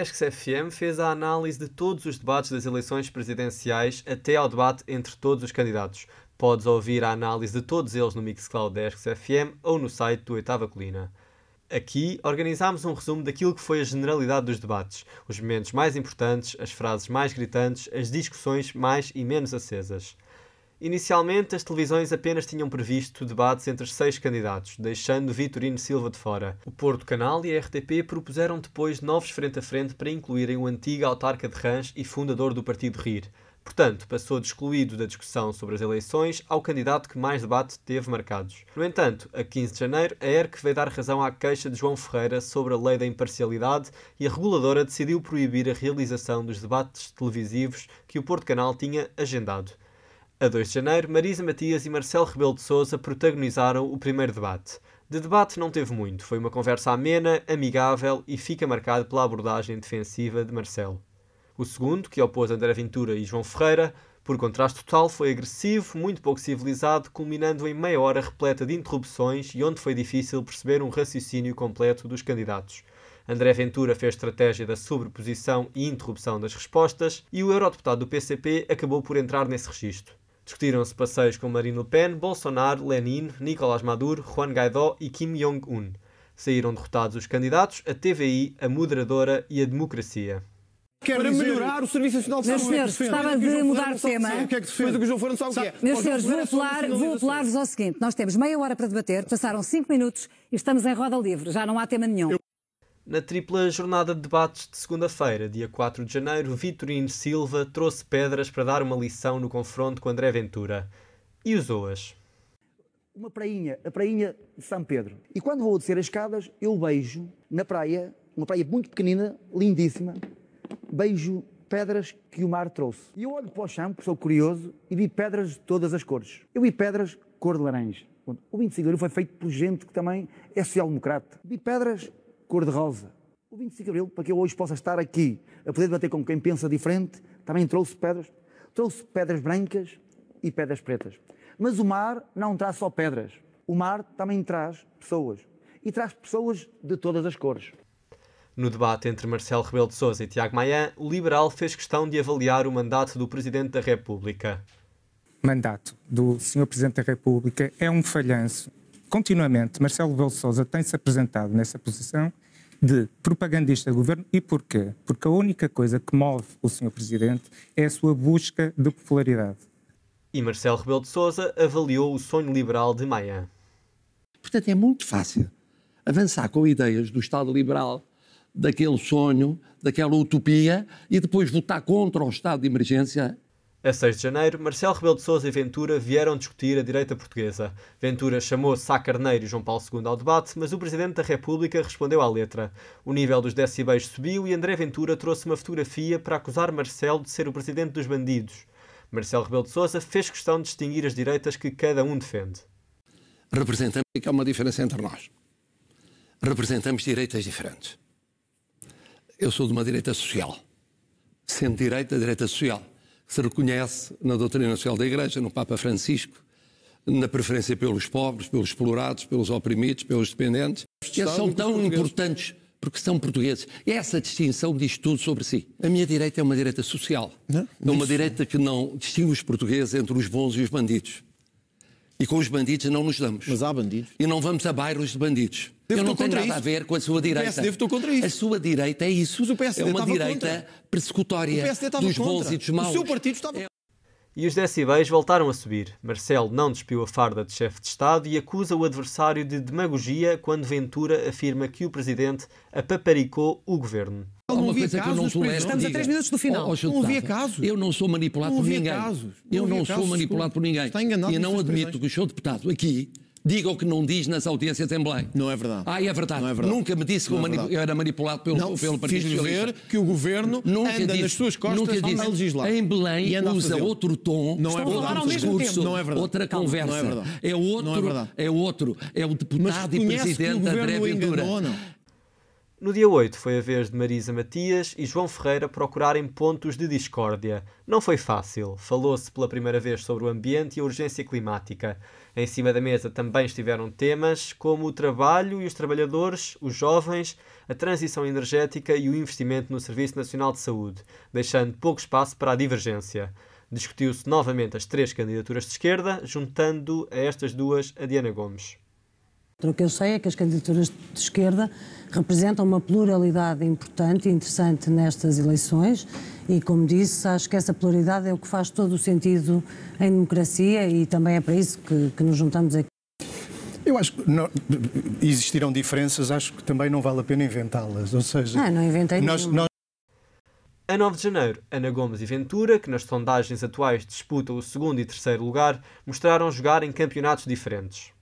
ESC FM fez a análise de todos os debates das eleições presidenciais até ao debate entre todos os candidatos. Podes ouvir a análise de todos eles no Mixcloud da ESC FM ou no site do Oitava Colina. Aqui organizámos um resumo daquilo que foi a generalidade dos debates, os momentos mais importantes, as frases mais gritantes, as discussões mais e menos acesas. Inicialmente, as televisões apenas tinham previsto debates entre seis candidatos, deixando Vitorino Silva de fora. O Porto Canal e a RTP propuseram depois novos frente a frente para incluírem o antigo autarca de Rãs e fundador do partido RIR. Portanto, passou de excluído da discussão sobre as eleições ao candidato que mais debate teve marcados. No entanto, a 15 de janeiro, a ERC veio dar razão à queixa de João Ferreira sobre a lei da imparcialidade e a reguladora decidiu proibir a realização dos debates televisivos que o Porto Canal tinha agendado. A 2 de janeiro, Marisa Matias e Marcelo Rebelo de Sousa protagonizaram o primeiro debate. De debate não teve muito, foi uma conversa amena, amigável e fica marcado pela abordagem defensiva de Marcelo. O segundo, que opôs André Ventura e João Ferreira, por contraste total, foi agressivo, muito pouco civilizado, culminando em meia hora repleta de interrupções e onde foi difícil perceber um raciocínio completo dos candidatos. André Ventura fez estratégia da sobreposição e interrupção das respostas e o eurodeputado do PCP acabou por entrar nesse registro. Discutiram-se passeios com Marine Le Pen, Bolsonaro, Lenin, Nicolás Maduro, Juan Guaidó e Kim Jong-un. Saíram derrotados os candidatos, a TVI, a moderadora e a democracia. Quer para dizer... melhorar o Serviço Nacional de Saúde. Meus senhores, gostava de mudar de tema. O que é que defende? o que o João Fora não sabe o que é. Meus senhores, vou apelar, vou apelar-vos ao seguinte. Nós temos meia hora para debater, passaram cinco minutos e estamos em roda livre. Já não há tema nenhum. Eu... Na tripla jornada de debates de segunda-feira, dia 4 de janeiro, Vitorino Silva trouxe pedras para dar uma lição no confronto com André Ventura. E usou-as. Uma prainha, a prainha de São Pedro. E quando vou descer as escadas, eu beijo na praia, uma praia muito pequenina, lindíssima, beijo pedras que o mar trouxe. E eu olho para o chão, porque sou curioso, e vi pedras de todas as cores. Eu vi pedras cor de laranja. O 25 de abril foi feito por gente que também é social-democrata. Vi pedras cor-de-rosa. O 25 de Abril, para que eu hoje possa estar aqui a poder debater com quem pensa diferente, também trouxe pedras. Trouxe pedras brancas e pedras pretas. Mas o mar não traz só pedras. O mar também traz pessoas. E traz pessoas de todas as cores. No debate entre Marcelo Rebelo de Sousa e Tiago Maia, o liberal fez questão de avaliar o mandato do Presidente da República. O mandato do Sr. Presidente da República é um falhanço continuamente Marcelo Rebelo de Sousa tem-se apresentado nessa posição de propagandista do governo. E porquê? Porque a única coisa que move o Sr. Presidente é a sua busca de popularidade. E Marcelo Rebelo de Sousa avaliou o sonho liberal de Maia. Portanto, é muito fácil avançar com ideias do Estado liberal, daquele sonho, daquela utopia, e depois votar contra o estado de emergência a 6 de janeiro, Marcelo Rebelo de Sousa e Ventura vieram discutir a direita portuguesa. Ventura chamou Sá Carneiro e João Paulo II ao debate, mas o Presidente da República respondeu à letra. O nível dos decibéis subiu e André Ventura trouxe uma fotografia para acusar Marcelo de ser o Presidente dos bandidos. Marcelo Rebelo de Sousa fez questão de distinguir as direitas que cada um defende. Representamos que há uma diferença entre nós. Representamos direitas diferentes. Eu sou de uma direita social. Sendo direita, direita social se reconhece na doutrina social da Igreja, no Papa Francisco, na preferência pelos pobres, pelos explorados, pelos oprimidos, pelos dependentes. Eles são tão importantes porque são portugueses. Essa distinção diz tudo sobre si. A minha direita é uma direita social. Não? É uma direita que não distingue os portugueses entre os bons e os bandidos. E com os bandidos não nos damos. Mas há bandidos. E não vamos a bairros de bandidos. Eu não tenho nada isso. a ver com a sua direita. O PSD votou contra isso. A sua direita é isso. Mas o PSD é uma direita contra. persecutória dos bons e dos maus. O seu partido estava... E os decibéis voltaram a subir. Marcelo não despiu a farda de chefe de Estado e acusa o adversário de demagogia quando Ventura afirma que o presidente apaparicou o governo. Uma coisa que eu não tolero. Estamos a três minutos do final. Oh, oh, não havia casos. Eu não sou manipulado não por ninguém. Casos. Eu não, não sou manipulado por ninguém. Está enganado e não admito que o seu deputado aqui diga o que não diz nas audiências em Belém. Não é verdade. Ah, é verdade. É verdade. Nunca me disse que é eu, era manipulado pelo, não, pelo Partido fiz Socialista. ver que o governo nunca anda disse, nas suas costas nunca disse. a legislar. Em Belém usa outro tom, não é outro discurso, não é verdade. outra Calma, conversa. Não é, verdade. é outro, não é, verdade. é outro, é o deputado e presidente André Ventura. Enganou, não? No dia 8 foi a vez de Marisa Matias e João Ferreira procurarem pontos de discórdia. Não foi fácil. Falou-se pela primeira vez sobre o ambiente e a urgência climática. Em cima da mesa também estiveram temas como o trabalho e os trabalhadores, os jovens, a transição energética e o investimento no Serviço Nacional de Saúde, deixando pouco espaço para a divergência. Discutiu-se novamente as três candidaturas de esquerda, juntando a estas duas a Diana Gomes. O que eu sei é que as candidaturas de esquerda representam uma pluralidade importante e interessante nestas eleições e, como disse, acho que essa pluralidade é o que faz todo o sentido em democracia e também é para isso que, que nos juntamos aqui. Eu acho que não, existirão diferenças, acho que também não vale a pena inventá-las. Ou seja, ah, não inventei nós, nós... A 9 de janeiro, Ana Gomes e Ventura, que nas sondagens atuais disputam o segundo e terceiro lugar, mostraram jogar em campeonatos diferentes.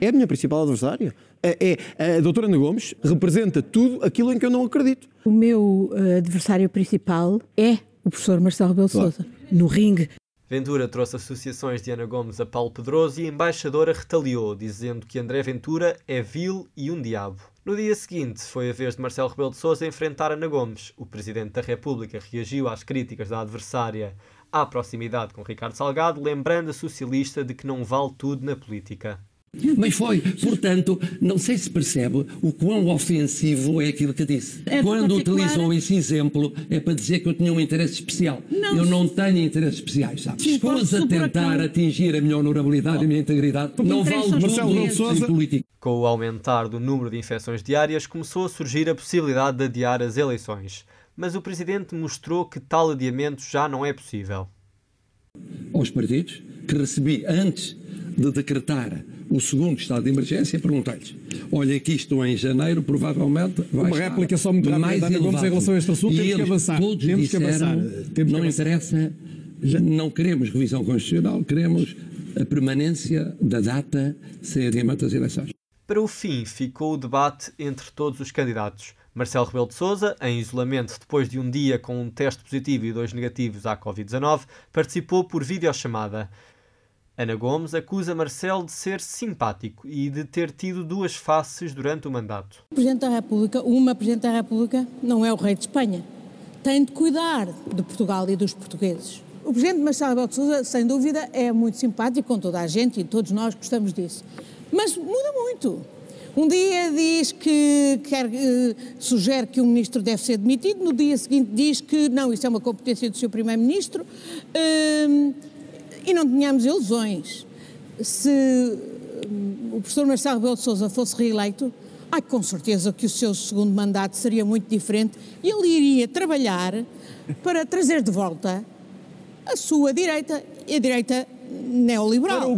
É a minha principal adversária. É, é, a doutora Ana Gomes representa tudo aquilo em que eu não acredito. O meu uh, adversário principal é o professor Marcelo Rebelo claro. Sousa, no ringue. Ventura trouxe associações de Ana Gomes a Paulo Pedroso e a embaixadora retaliou, dizendo que André Ventura é vil e um diabo. No dia seguinte, foi a vez de Marcelo Rebelo de Sousa enfrentar Ana Gomes. O Presidente da República reagiu às críticas da adversária à proximidade com Ricardo Salgado, lembrando a socialista de que não vale tudo na política. Mas foi, portanto, não sei se percebe o quão ofensivo é aquilo que disse. É Quando utilizam esse exemplo, é para dizer que eu tinha um interesse especial. Não, eu não tenho interesses especiais, sabe? Esposa a tentar atingir a minha honorabilidade oh. e a minha integridade. Porque não vale Marcelo Sousa. política. Com o aumentar do número de infecções diárias, começou a surgir a possibilidade de adiar as eleições. Mas o Presidente mostrou que tal adiamento já não é possível. Aos partidos que recebi antes de decretar o segundo estado de emergência, perguntei-lhes: olha, aqui estou em janeiro, provavelmente vai Uma réplica só muito rápida da Gomes em relação a este assunto, temos que avançar. Todos temos disseram, que avançar. Temos não que avançar. interessa, não queremos revisão constitucional, queremos a permanência da data sem adiamento das eleições. Para o fim, ficou o debate entre todos os candidatos. Marcelo Rebelo de Sousa, em isolamento depois de um dia com um teste positivo e dois negativos à Covid-19, participou por videochamada. Ana Gomes acusa Marcelo de ser simpático e de ter tido duas faces durante o mandato. O Presidente da República, uma Presidente da República, não é o rei de Espanha. Tem de cuidar de Portugal e dos portugueses. O Presidente Marcelo Rebelo de Sousa, sem dúvida, é muito simpático com toda a gente e todos nós gostamos disso. Mas muda muito. Um dia diz que quer, uh, sugere que um ministro deve ser demitido, no dia seguinte diz que não, isso é uma competência do seu primeiro-ministro. Uh, e não tínhamos ilusões. Se hum, o professor Marcelo Rebelo de Sousa fosse reeleito, ai, com certeza que o seu segundo mandato seria muito diferente e ele iria trabalhar para trazer de volta a sua direita, a direita neoliberal.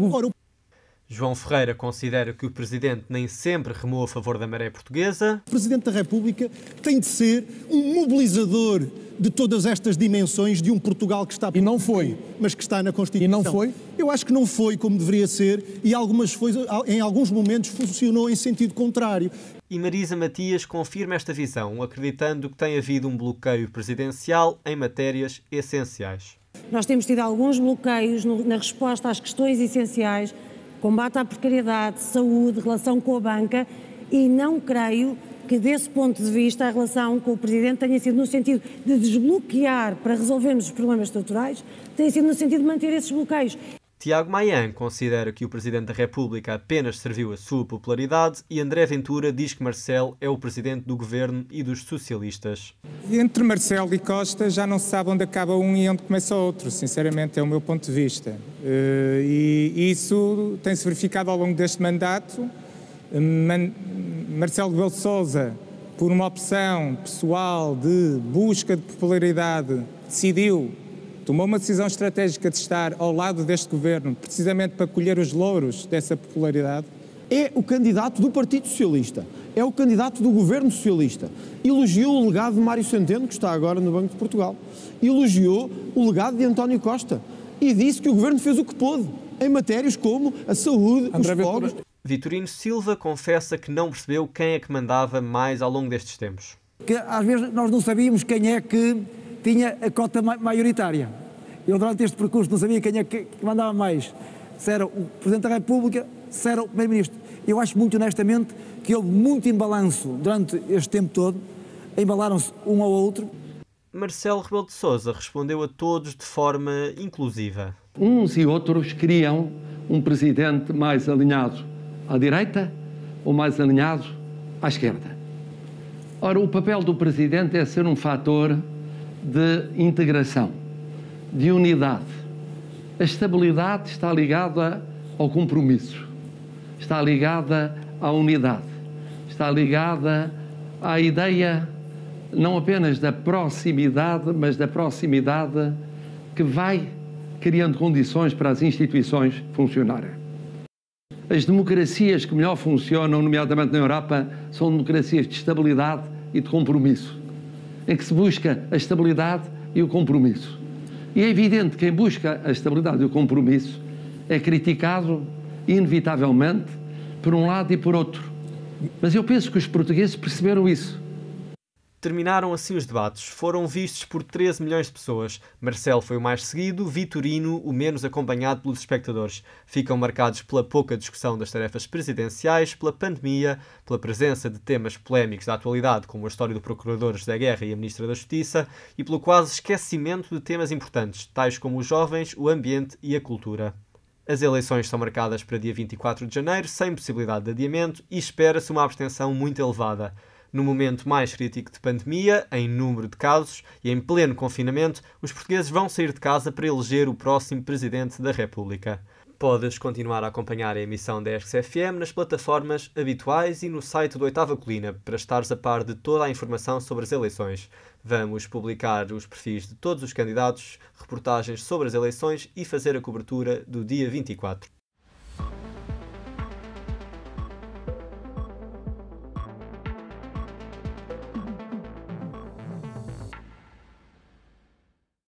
João Ferreira considera que o Presidente nem sempre remou a favor da maré portuguesa. O Presidente da República tem de ser um mobilizador de todas estas dimensões de um Portugal que está... E não foi. Mas que está na Constituição. E não foi? Eu acho que não foi como deveria ser e algumas foi, em alguns momentos funcionou em sentido contrário. E Marisa Matias confirma esta visão, acreditando que tem havido um bloqueio presidencial em matérias essenciais. Nós temos tido alguns bloqueios no, na resposta às questões essenciais, combate à precariedade, saúde, relação com a banca, e não creio que, desse ponto de vista, a relação com o Presidente tenha sido no sentido de desbloquear para resolvermos os problemas estruturais, tenha sido no sentido de manter esses bloqueios. Tiago Maia considera que o Presidente da República apenas serviu a sua popularidade e André Ventura diz que Marcelo é o Presidente do Governo e dos socialistas. Entre Marcelo e Costa já não se sabe onde acaba um e onde começa outro, sinceramente é o meu ponto de vista. Eh, e isso tem-se verificado ao longo deste mandato Marcelo Rebelo de Sousa, por uma opção pessoal de busca de popularidade, decidiu, tomou uma decisão estratégica de estar ao lado deste governo, precisamente para colher os louros dessa popularidade. É o candidato do Partido Socialista, é o candidato do governo socialista. Elogiou o legado de Mário Centeno, que está agora no Banco de Portugal. Elogiou o legado de António Costa e disse que o governo fez o que pôde em matérias como a saúde, André os fogos. Vitorino Silva confessa que não percebeu quem é que mandava mais ao longo destes tempos. Que às vezes nós não sabíamos quem é que tinha a cota maioritária. Eu durante este percurso não sabia quem é que mandava mais. se era o Presidente da República, se era o Primeiro-Ministro. Eu acho muito honestamente que houve muito embalanço durante este tempo todo, embalaram-se um ao outro. Marcelo Rebelo de Sousa respondeu a todos de forma inclusiva. Uns e outros queriam um presidente mais alinhado à direita ou mais alinhado à esquerda. Ora, o papel do presidente é ser um fator de integração, de unidade. A estabilidade está ligada ao compromisso, está ligada à unidade, está ligada à ideia não apenas da proximidade, mas da proximidade que vai criando condições para as instituições funcionarem. As democracias que melhor funcionam, nomeadamente na Europa, são democracias de estabilidade e de compromisso, em que se busca a estabilidade e o compromisso. E é evidente que quem busca a estabilidade e o compromisso é criticado, inevitavelmente, por um lado e por outro. Mas eu penso que os portugueses perceberam isso. Terminaram assim os debates. Foram vistos por 13 milhões de pessoas. Marcelo foi o mais seguido, Vitorino o menos acompanhado pelos espectadores. Ficam marcados pela pouca discussão das tarefas presidenciais, pela pandemia, pela presença de temas polémicos da atualidade, como a história do Procurador José Guerra e a Ministra da Justiça, e pelo quase esquecimento de temas importantes, tais como os jovens, o ambiente e a cultura. As eleições são marcadas para dia 24 de janeiro, sem possibilidade de adiamento, e espera-se uma abstenção muito elevada. No momento mais crítico de pandemia, em número de casos e em pleno confinamento, os portugueses vão sair de casa para eleger o próximo Presidente da República. Podes continuar a acompanhar a emissão da RCFM nas plataformas habituais e no site do Oitava Colina para estares a par de toda a informação sobre as eleições. Vamos publicar os perfis de todos os candidatos, reportagens sobre as eleições e fazer a cobertura do dia 24.